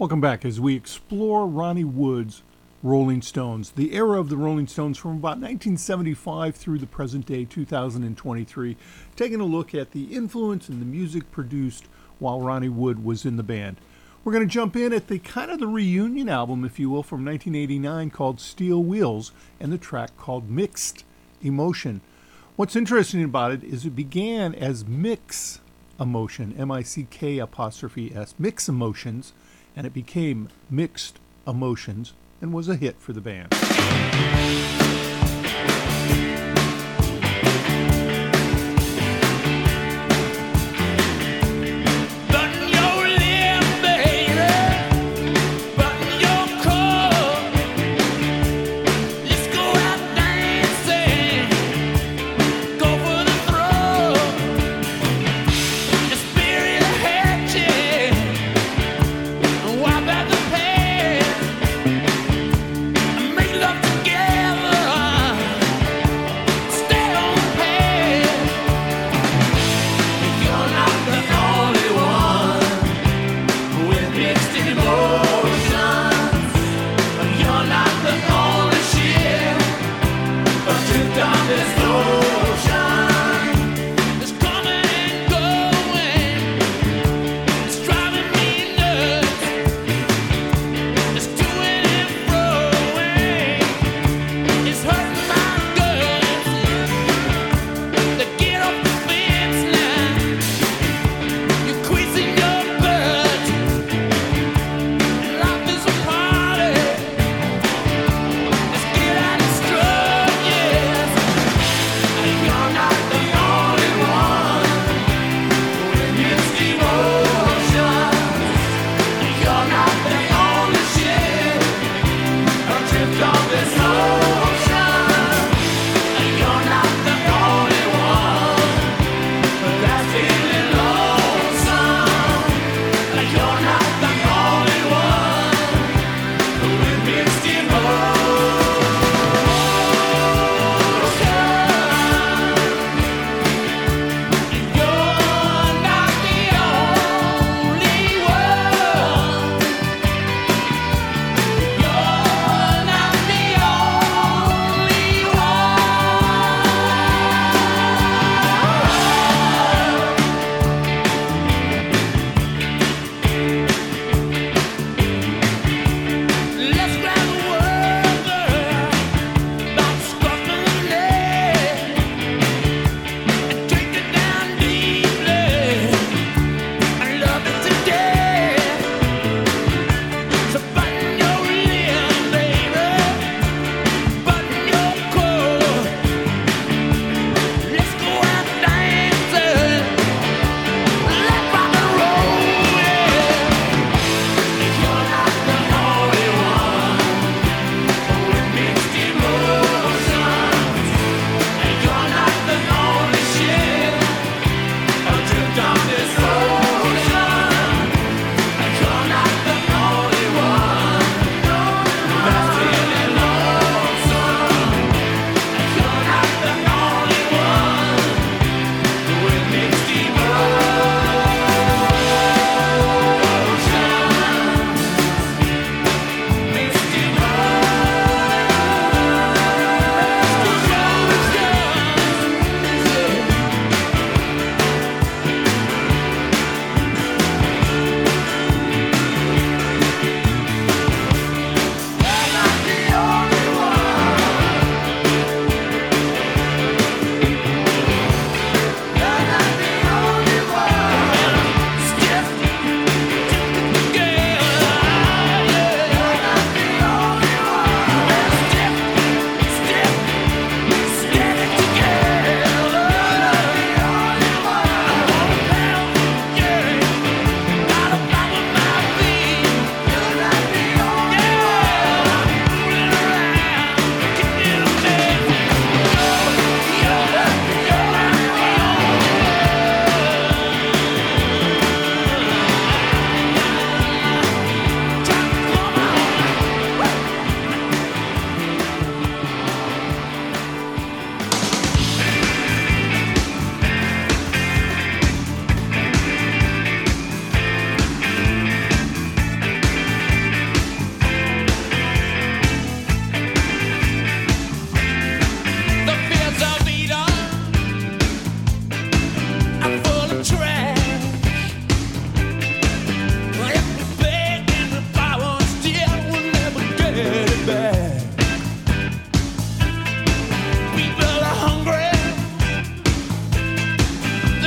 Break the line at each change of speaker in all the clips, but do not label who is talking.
Welcome back as we explore Ronnie Wood's Rolling Stones, the era of the Rolling Stones from about 1975 through the present day 2023, taking a look at the influence and the music produced while Ronnie Wood was in the band. We're going to jump in at the kind of the reunion album, if you will, from 1989 called Steel Wheels and the track called Mixed Emotion. What's interesting about it is it began as Mick's Emotion, M I C K apostrophe S, Mick's Emotions and it became Mixed Emotions and was a hit for the band.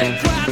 the
ground.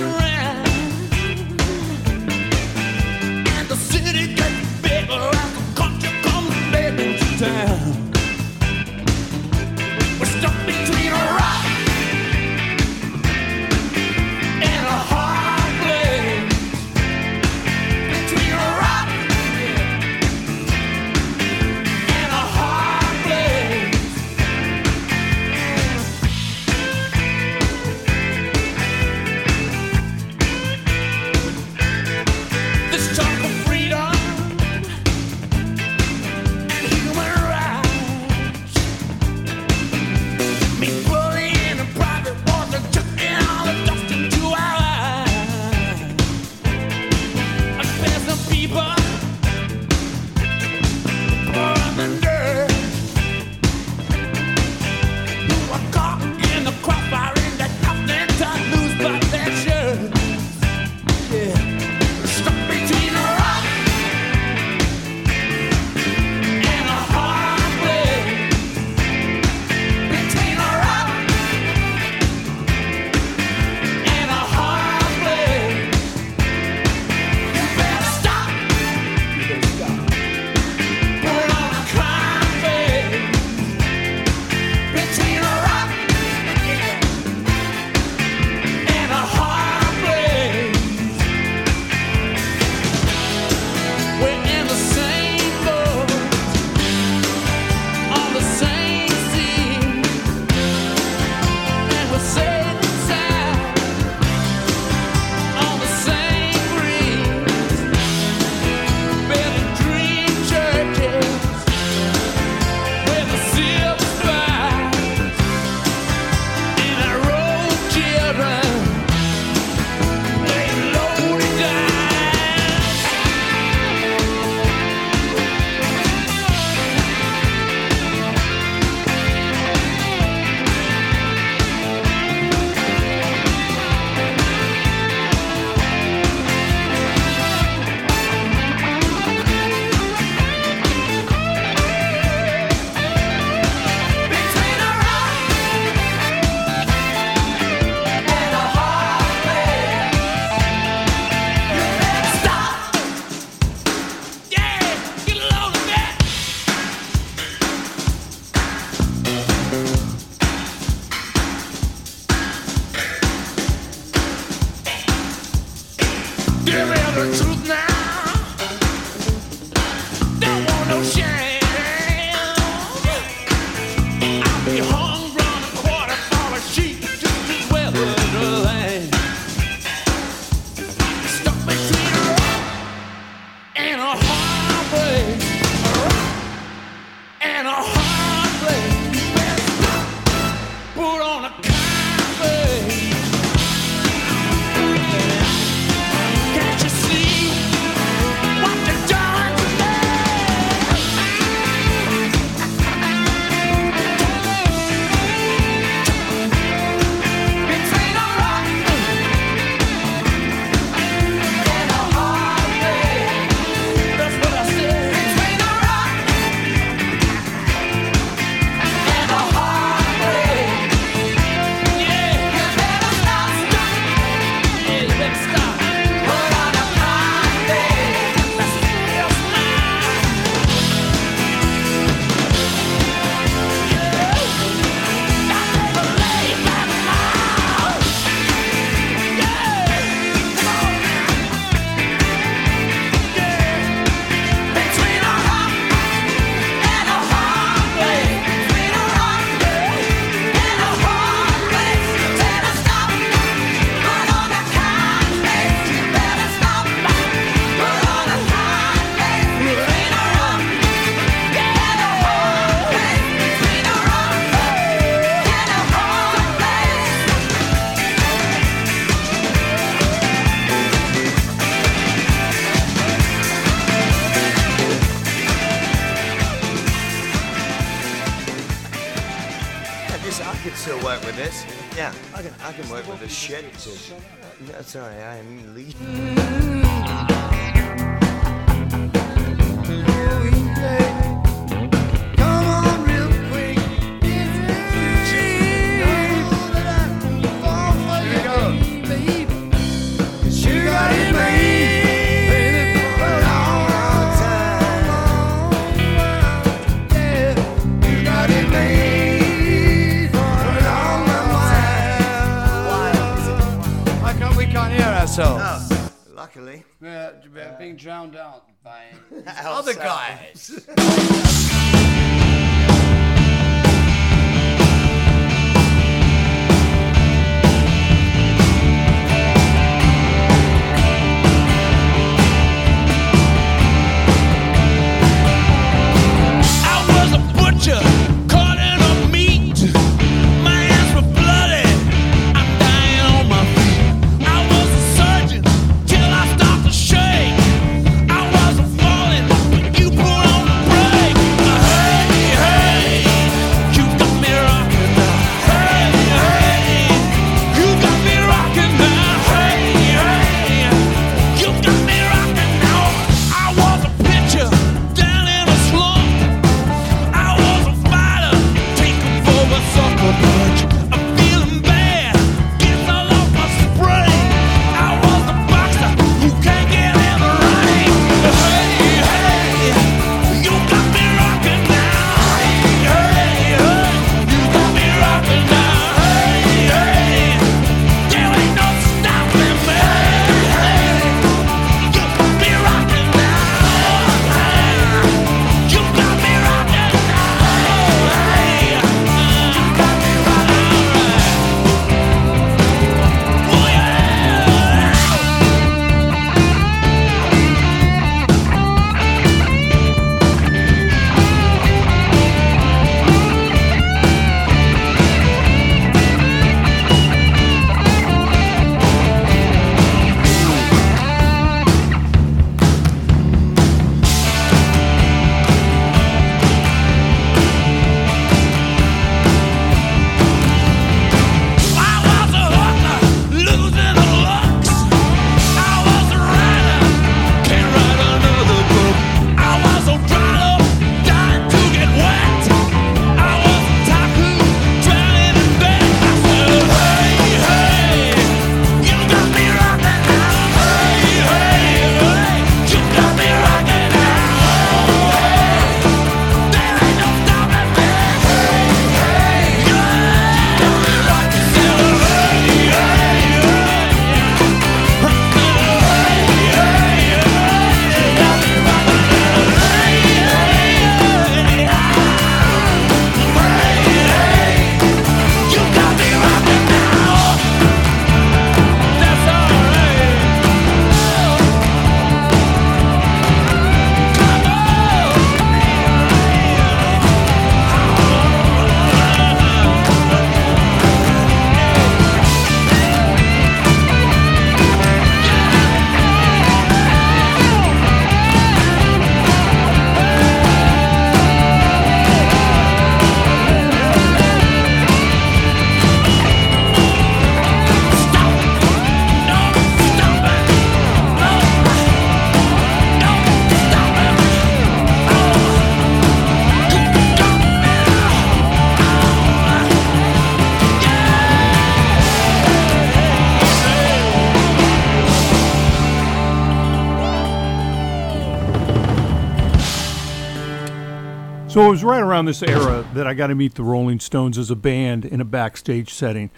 Around this era that I got to meet the Rolling Stones as a band in a backstage setting.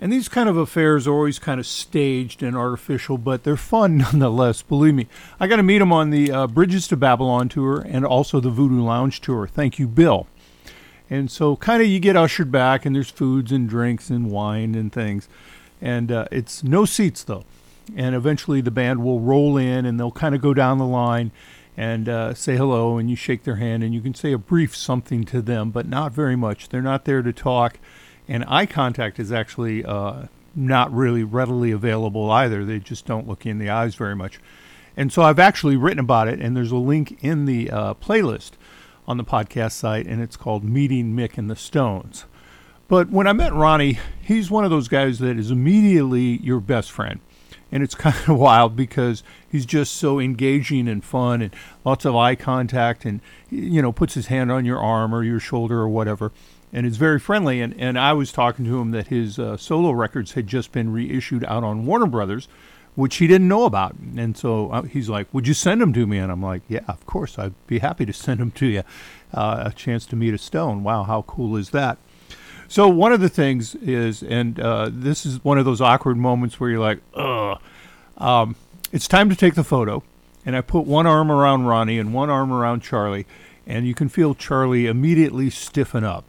And these kind of affairs are always kind of staged and artificial, but they're fun nonetheless, believe me. I got to meet them on the uh, Bridges to Babylon tour and also the Voodoo Lounge tour. Thank you, Bill. And so, kind of, you get ushered back, and there's foods and drinks and wine and things. And uh, it's no seats, though. And eventually, the band will roll in and they'll kind of go down the line and uh, say hello, and you shake their hand, and you can say a brief something to them, but not very much. They're not there to talk. And eye contact is actually uh, not really readily available either. They just don't look in the eyes very much. And so I've actually written about it, and there's a link in the uh, playlist on the podcast site, and it's called Meeting Mick and the Stones. But when I met Ronnie, he's one of those guys that is immediately your best friend. And it's kind of wild because he's just so engaging and fun and lots of eye contact and, you know, puts his hand on your arm or your shoulder or whatever. And it's very friendly. And, and I was talking to him that his uh, solo records had just been reissued out on Warner Brothers, which he didn't know about. And so uh, he's like, Would you send them to me? And I'm like, Yeah, of course. I'd be happy to send them to you. Uh, a chance to meet a stone. Wow, how cool is that? So one of the things is, and uh, this is one of those awkward moments where you're like, ugh, um, it's time to take the photo.
and I put one arm around Ronnie and one arm around Charlie, and you can feel Charlie immediately stiffen up.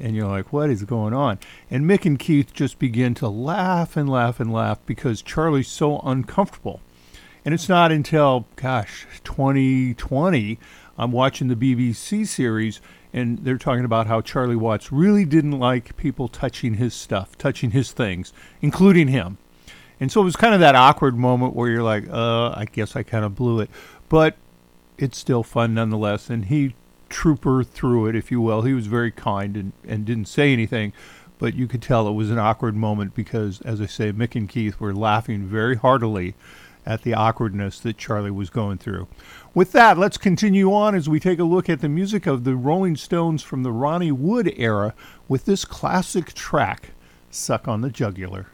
And you're like, what is going on? And Mick and Keith just begin to laugh and laugh and laugh because Charlie's so uncomfortable. And it's not until, gosh, 2020, I'm watching the BBC series, and they're talking about how Charlie Watts really didn't like people touching his stuff, touching his things, including him. And so it was kind of that awkward moment where you're like, uh, I guess I kind of blew it. But it's still fun nonetheless. And he trooper through it, if you will. He was very kind and, and didn't say anything. But you could tell it was an awkward moment because, as I say, Mick and Keith were laughing very heartily at the awkwardness that Charlie was going through. With that, let's continue on as we take a look at the music of the Rolling Stones from the Ronnie Wood era with this classic track, Suck on the Jugular.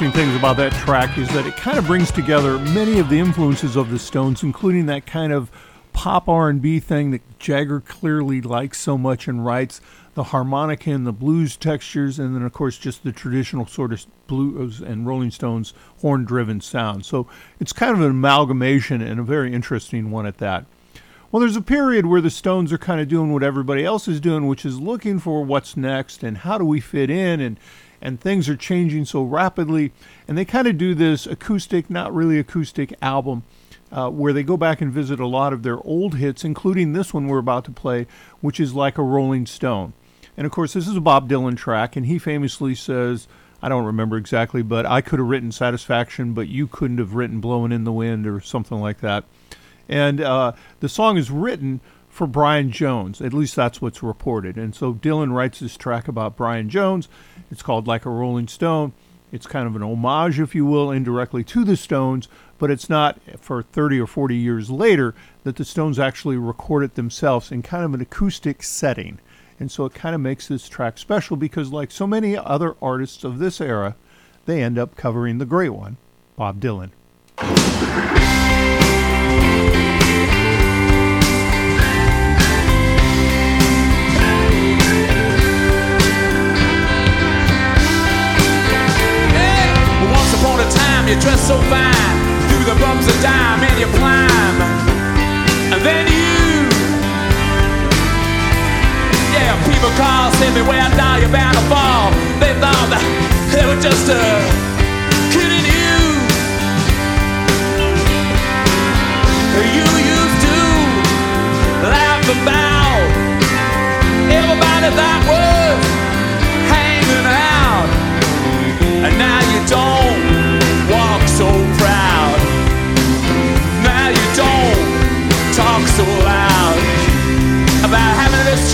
Interesting things about that track is that it kind of brings together many of the influences of the Stones, including that kind of pop R&B thing that Jagger clearly likes so much and writes, the harmonica and the blues textures, and then of course just the traditional sort of blues and Rolling Stones horn-driven sound. So it's kind of an amalgamation and a very interesting one at that. Well, there's a period where the Stones are kind of doing what everybody else is doing, which is looking for what's next and how do we fit in and and things are changing so rapidly. And they kind of do this acoustic, not really acoustic album. Uh, where they go back and visit a lot of their old hits, including this one we're about to play, which is like a Rolling Stone. And of course, this is a Bob Dylan track, and he famously says, I don't remember exactly, but I could have written Satisfaction, but you couldn't have written Blowing in the Wind or something like that. And uh, the song is written for Brian Jones. At least that's what's reported. And so Dylan writes this track about Brian Jones. It's called Like a Rolling Stone. It's kind of an homage, if you will, indirectly to the Stones, but it's not for 30 or 40 years later that the Stones actually record it themselves in kind of an acoustic setting. And so it kind of makes this track special because, like so many other artists of this era, they end up covering the great one, Bob Dylan.
You dress so fine through the bumps of dime and you climb. And then you yeah people call say me where now you're bound to fall. They thought that they were just uh, kidding you. You used to laugh about everybody that was hanging out. And now you don't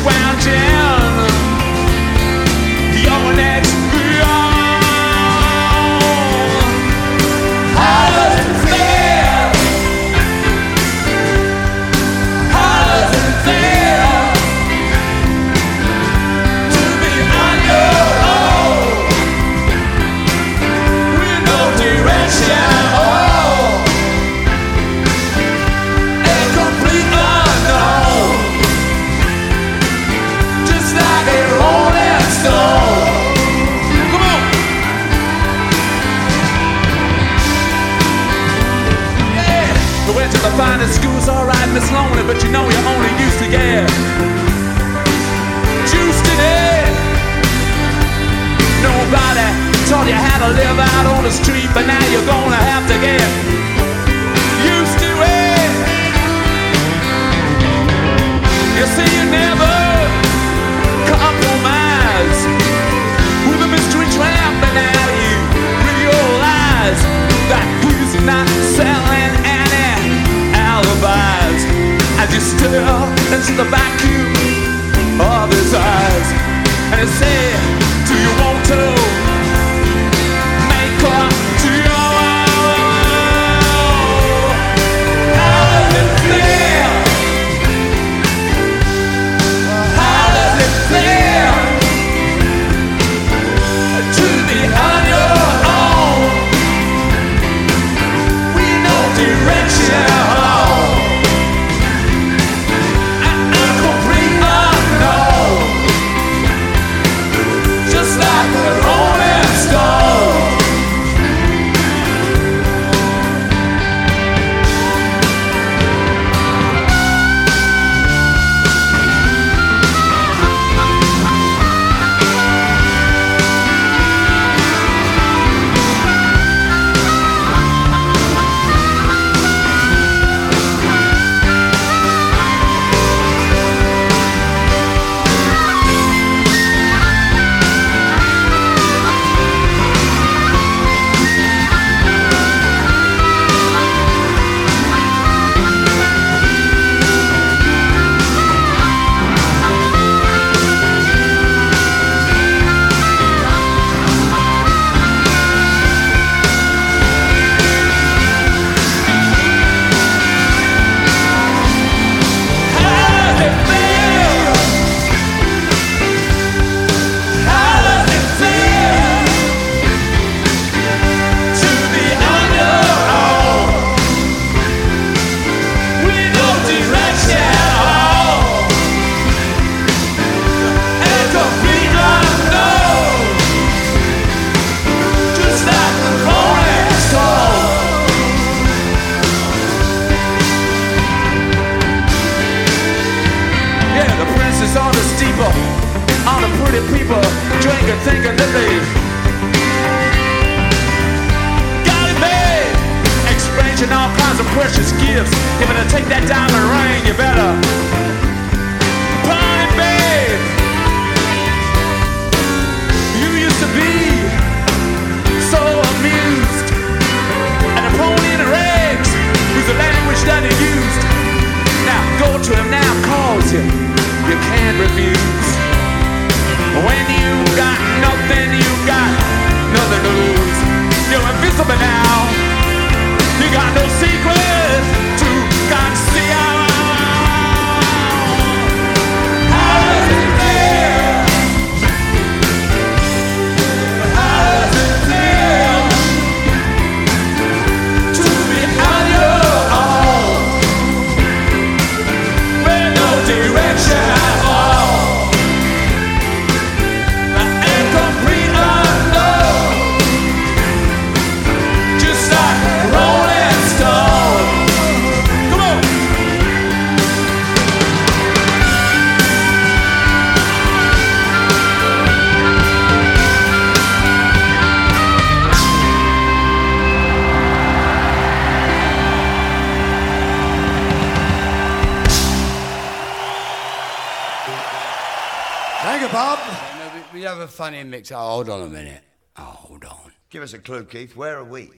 having this
Oh, hold on a minute. Oh, hold on.
Give us a clue, Keith. Where are we?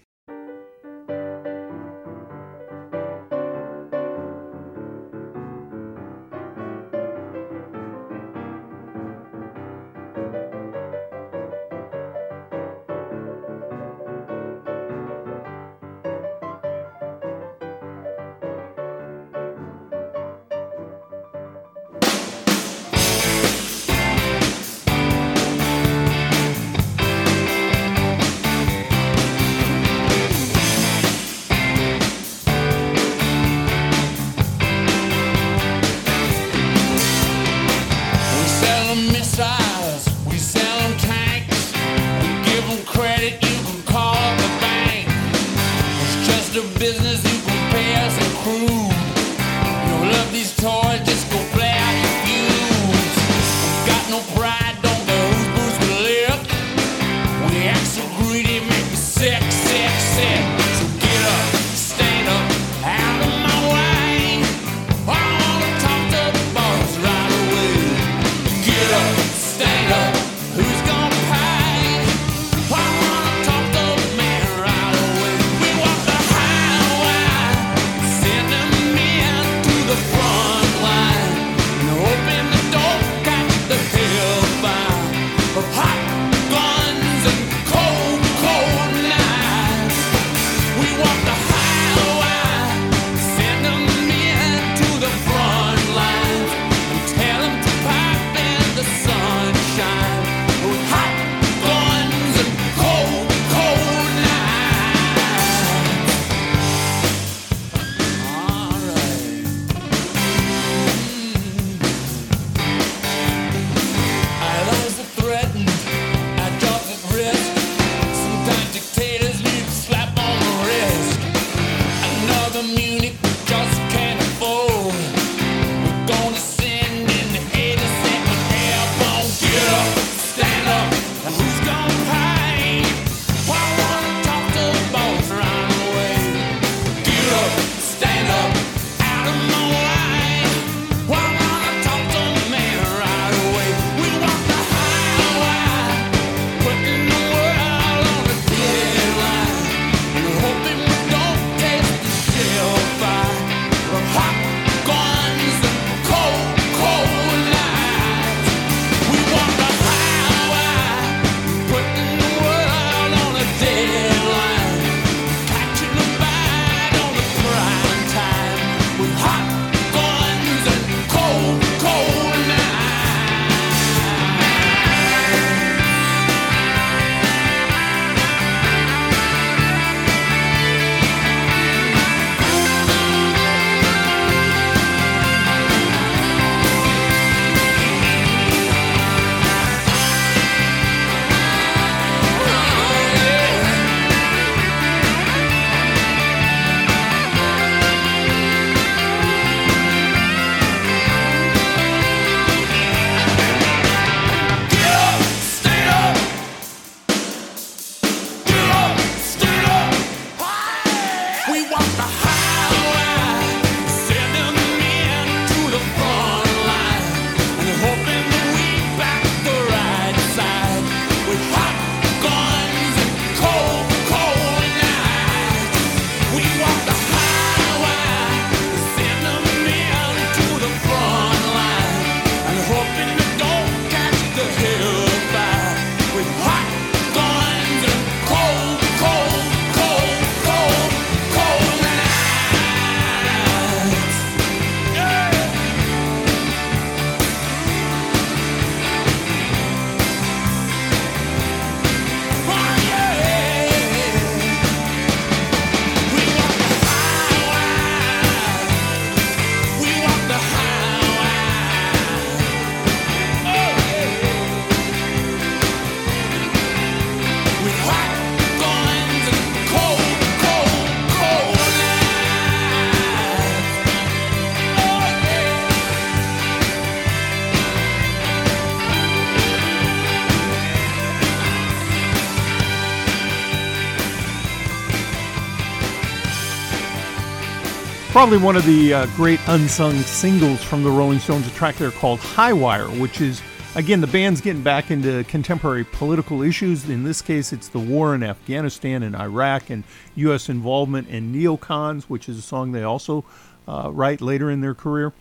Probably one of the uh, great unsung singles from the Rolling Stones, a track there called Highwire, which is, again, the band's getting back into contemporary political issues. In this case, it's the war in Afghanistan and Iraq and U.S. involvement in neocons, which is a song they also uh, write later in their career.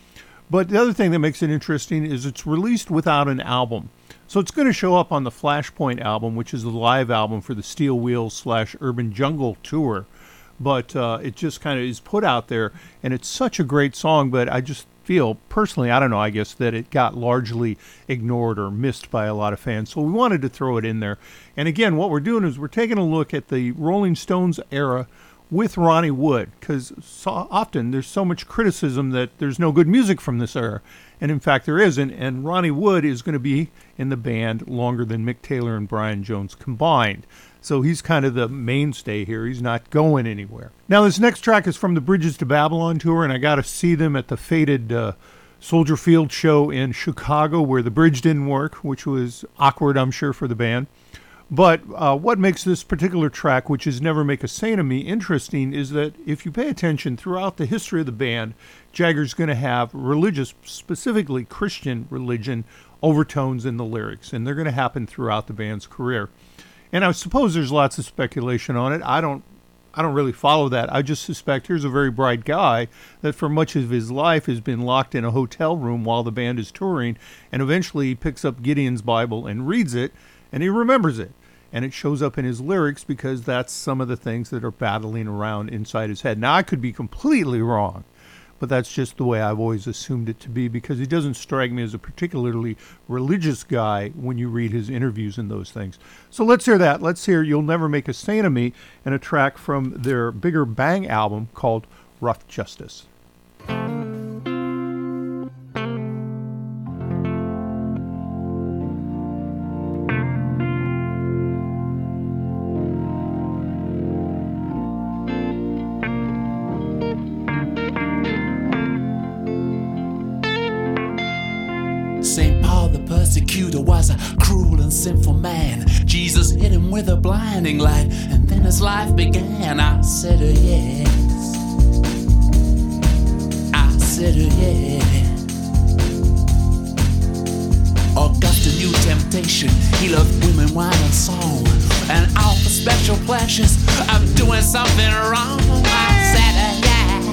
But the other thing that makes it interesting is it's released without an album. So it's going to show up on the Flashpoint album, which is the live album for the Steel Wheels slash Urban Jungle tour. But uh, it just kind of is put out there, and it's such a great song. But I just feel personally, I don't know, I guess that it got largely ignored or missed by a lot of fans. So we wanted to throw it in there. And again, what we're doing is we're taking a look at the Rolling Stones era with Ronnie Wood because so often there's so much criticism that there's no good music from this era. And in fact, there isn't. And Ronnie Wood is going to be in the band longer than Mick Taylor and Brian Jones combined. So he's kind of the mainstay here. He's not going anywhere. Now, this next track is from the Bridges to Babylon tour, and I got to see them at the fated uh, Soldier Field show in Chicago where the bridge didn't work, which was awkward, I'm sure, for the band. But uh, what makes this particular track, which is Never Make a Saint of Me, interesting is that if you pay attention throughout the history of the band, Jagger's going to have religious, specifically Christian religion, overtones in the lyrics, and they're going to happen throughout the band's career. And I suppose there's lots of speculation on it. I don't I don't really follow that. I just suspect here's a very bright guy that for much of his life has been locked in a hotel room while the band is touring, and eventually he picks up Gideon's Bible and reads it, and he remembers it. And it shows up in his lyrics because that's some of the things that are battling around inside his head. Now, I could be completely wrong but that's just the way I've always assumed it to be because he doesn't strike me as a particularly religious guy when you read his interviews and those things. So let's hear that. Let's hear You'll Never Make a Saint of Me and a track from their Bigger Bang album called Rough Justice.
Blinding light, and then his life began. I said, uh, Yes. I said, uh, Yes. Augustine knew temptation. He loved women, wine, and song. And all the special pleasures I'm doing something wrong. I said, uh, Yes.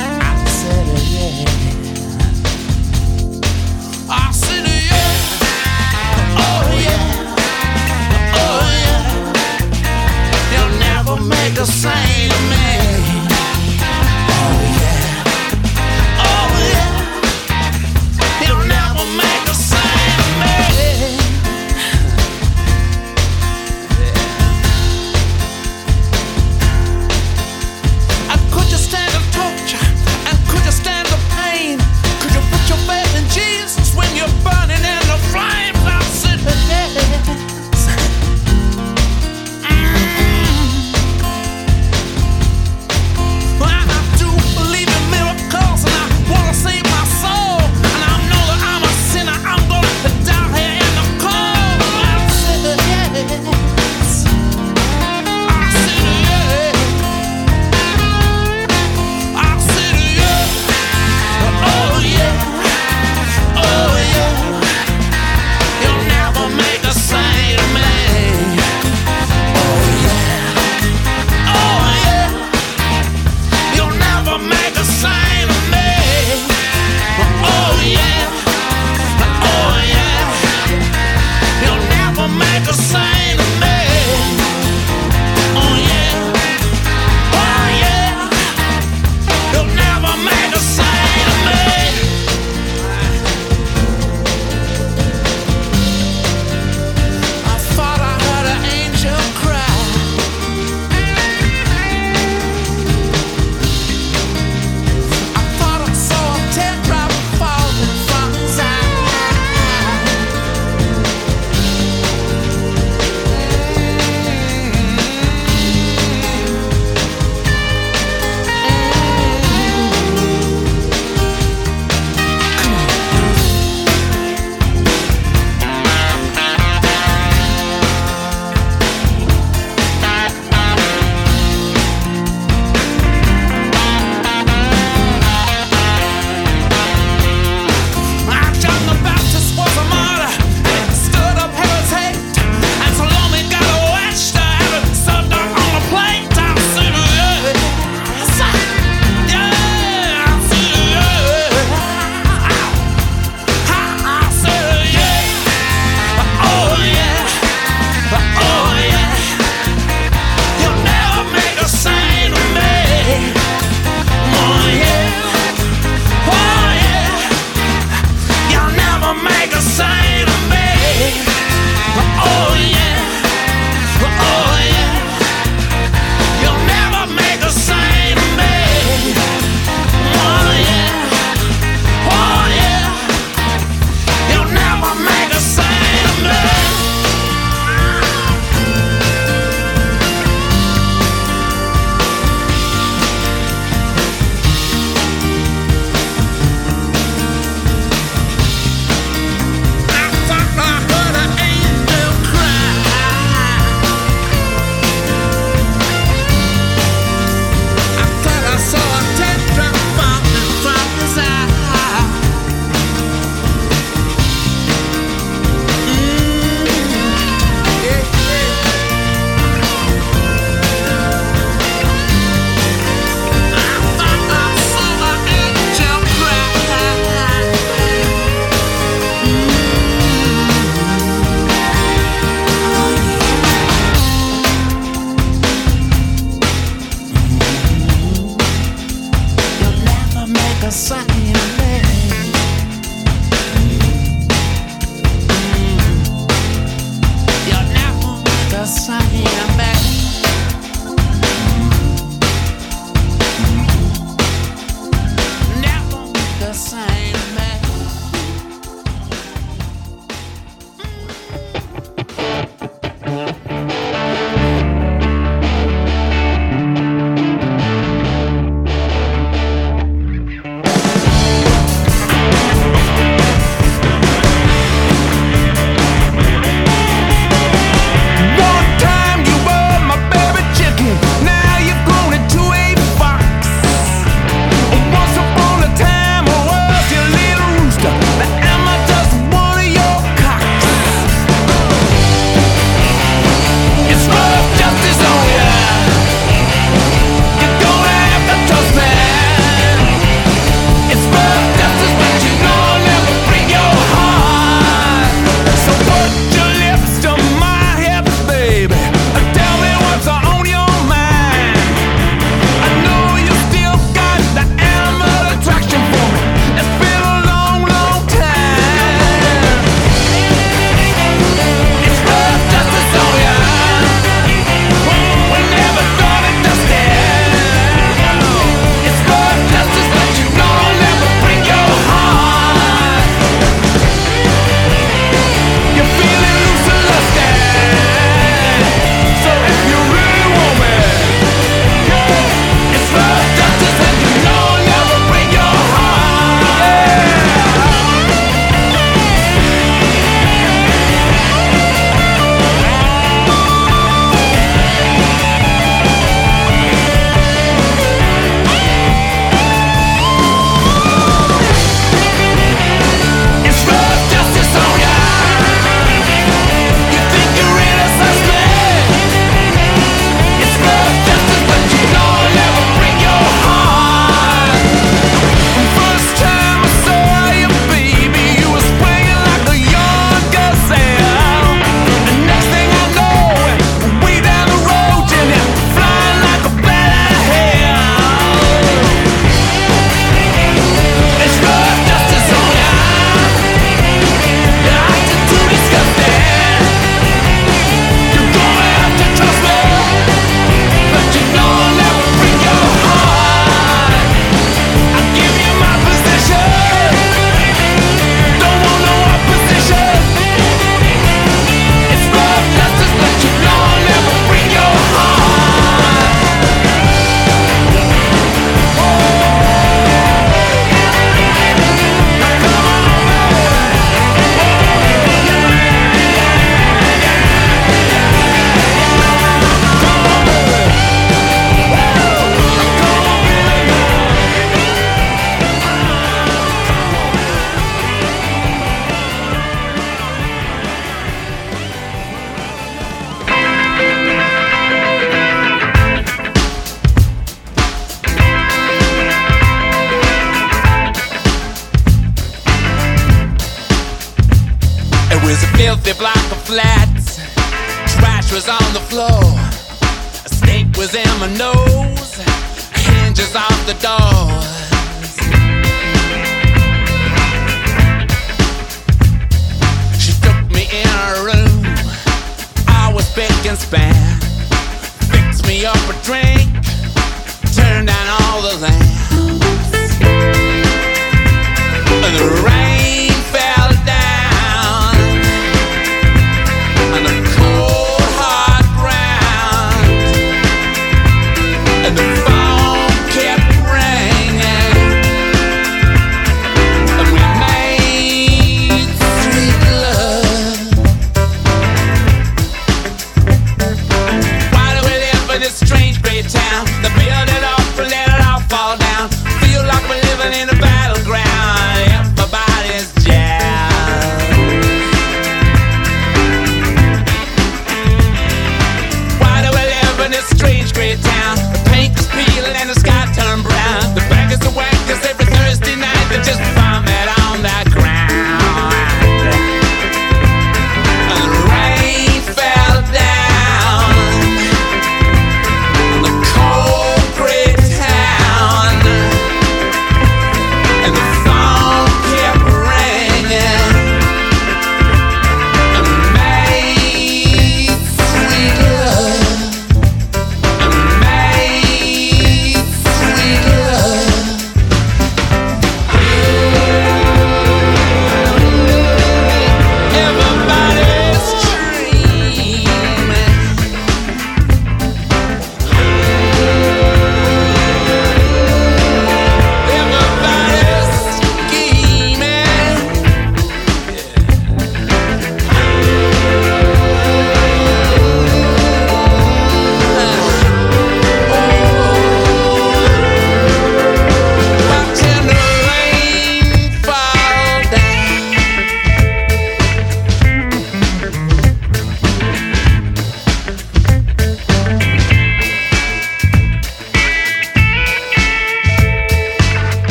I said, uh, Yes. I make a saint of me.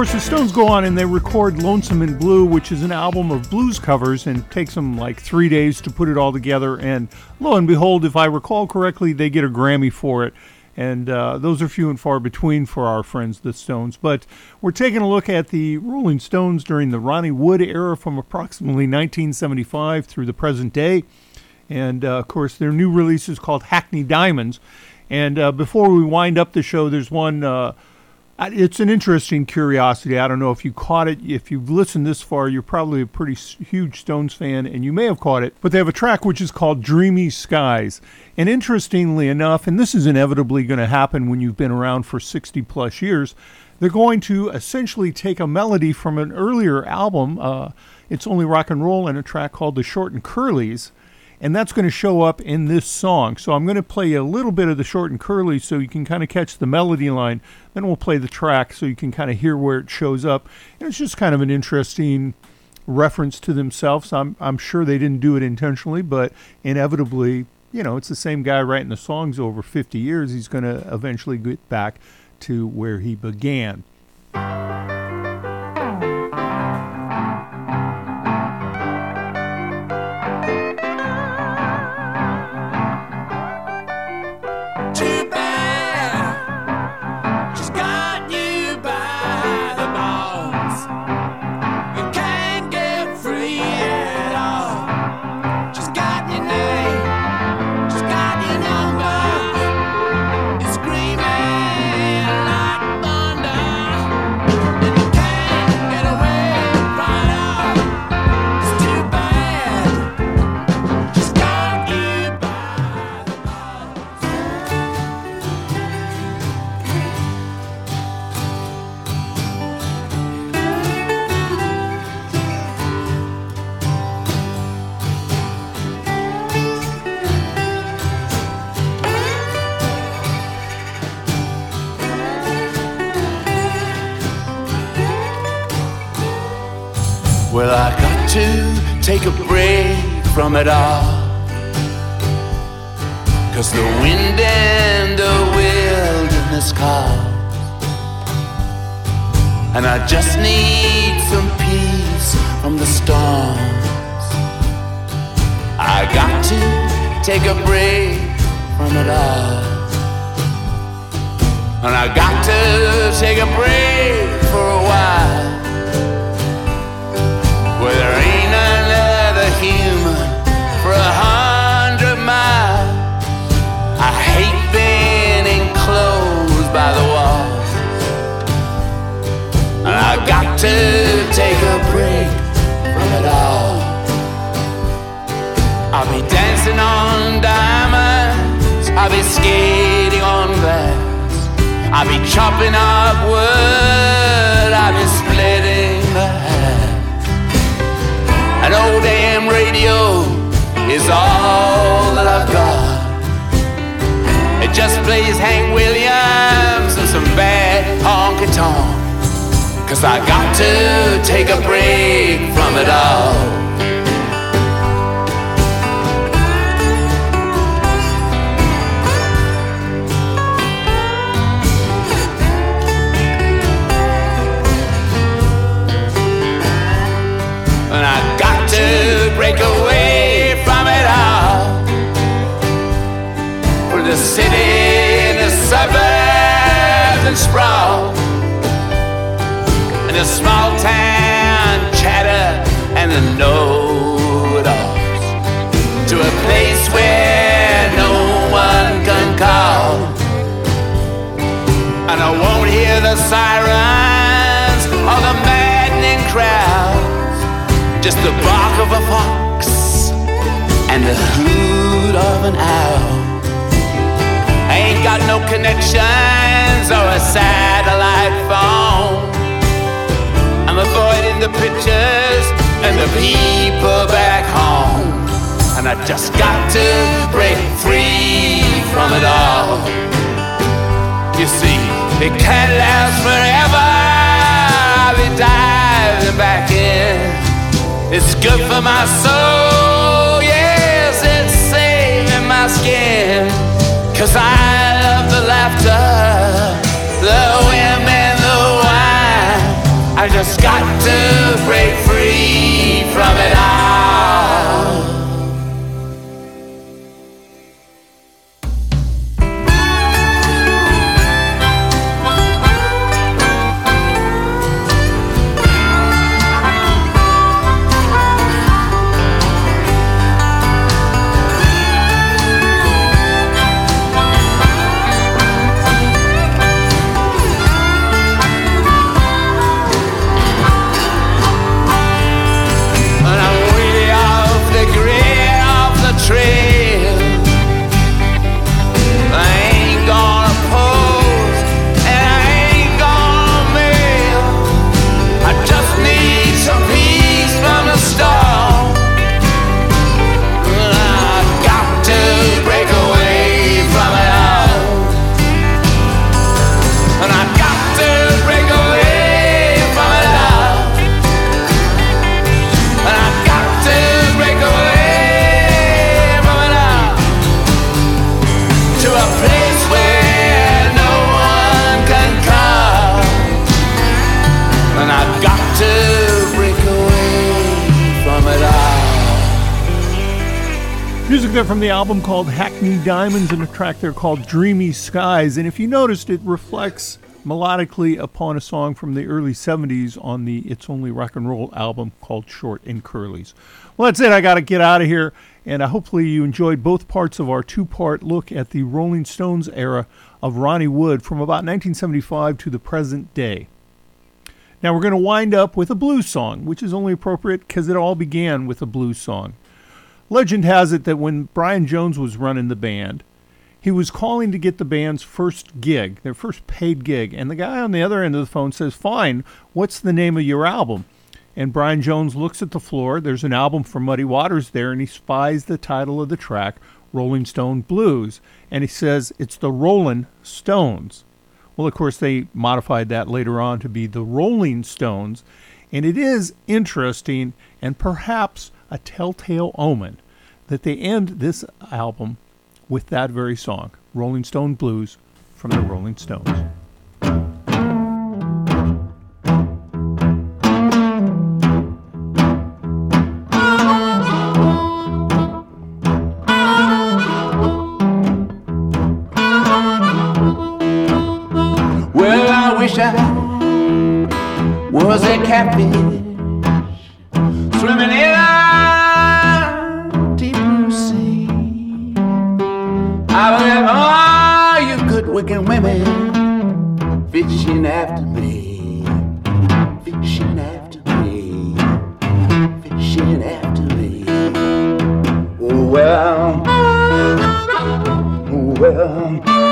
Course, the Stones go on and they record Lonesome in Blue, which is an album of blues covers, and takes them like three days to put it all together. And lo and behold, if I recall correctly, they get a Grammy for it. And uh, those are few and far between for our friends, the Stones. But we're taking a look at the Rolling Stones during the Ronnie Wood era from approximately 1975 through the present day. And uh, of course, their new release is called Hackney Diamonds. And uh, before we wind up the show, there's one. It's an interesting curiosity. I don't know if you caught it. If you've listened this far, you're probably a pretty huge Stones fan, and you may have caught it. But they have a track which is called Dreamy Skies. And interestingly enough, and this is inevitably going to happen when you've been around for 60 plus years, they're going to essentially take a melody from an earlier album. Uh, it's only rock and roll and a track called The Short and Curlies and that's going to show up in this song. So I'm going to play a little bit of the short and curly so you can kind of catch the melody line. Then we'll play the track so you can kind of hear where it shows up. And it's just kind of an interesting reference to themselves. I'm I'm sure they didn't do it intentionally, but inevitably, you know, it's the same guy writing the songs over 50 years. He's going to eventually get back to where he began.
skating on glass. I'll be chopping up wood. I've be splitting the hash. An old damn radio is all that I've got. It just plays Hank Williams and some bad honky tonk. Cause I got to take a break from it all. City and the suburbs and sprawl. And the small town chatter and the know-it-alls. To a place where no one can call. And I won't hear the sirens or the maddening crowds. Just the bark of a fox and the hoot of an owl. Got no connections or a satellite phone. I'm avoiding the pictures and the people back home. And I just got to break free from it all. You see, it can't last forever. I'll be diving back in. It's good for my soul, yes, it's saving my skin. Cause I just got to break free from it all.
There from the album called Hackney Diamonds and a track there called Dreamy Skies. And if you noticed, it reflects melodically upon a song from the early 70s on the It's Only Rock and Roll album called Short and Curlies. Well, that's it. I got to get out of here. And uh, hopefully you enjoyed both parts of our two part look at the Rolling Stones era of Ronnie Wood from about 1975 to the present day. Now we're going to wind up with a blues song, which is only appropriate because it all began with a blues song. Legend has it that when Brian Jones was running the band, he was calling to get the band's first gig, their first paid gig, and the guy on the other end of the phone says, Fine, what's the name of your album? And Brian Jones looks at the floor. There's an album from Muddy Waters there, and he spies the title of the track, Rolling Stone Blues, and he says, It's the Rolling Stones. Well, of course, they modified that later on to be the Rolling Stones, and it is interesting and perhaps a telltale omen that they end this album with that very song, Rolling Stone Blues from the Rolling Stones.
Well, I wish I was a catfish swimming in looking women fishing after me, fishing after me, fishing after me. Oh, well, oh, well, oh,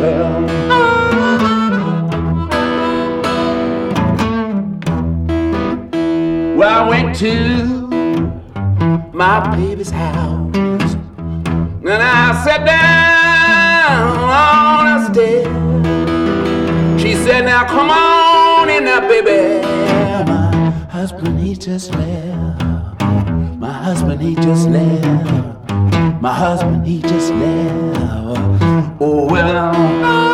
well. Well, I went to my baby's house. And I sat down. She said, Now come on in now, baby. My husband, he just left. My husband, he just left. My husband, he just left. Oh. Well,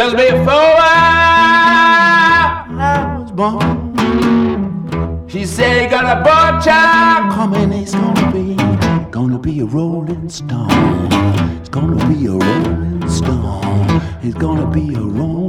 just before I, was born. She said, "You got a boy child coming. He's gonna be, gonna be a rolling stone. He's gonna be a rolling stone. He's gonna be a rolling.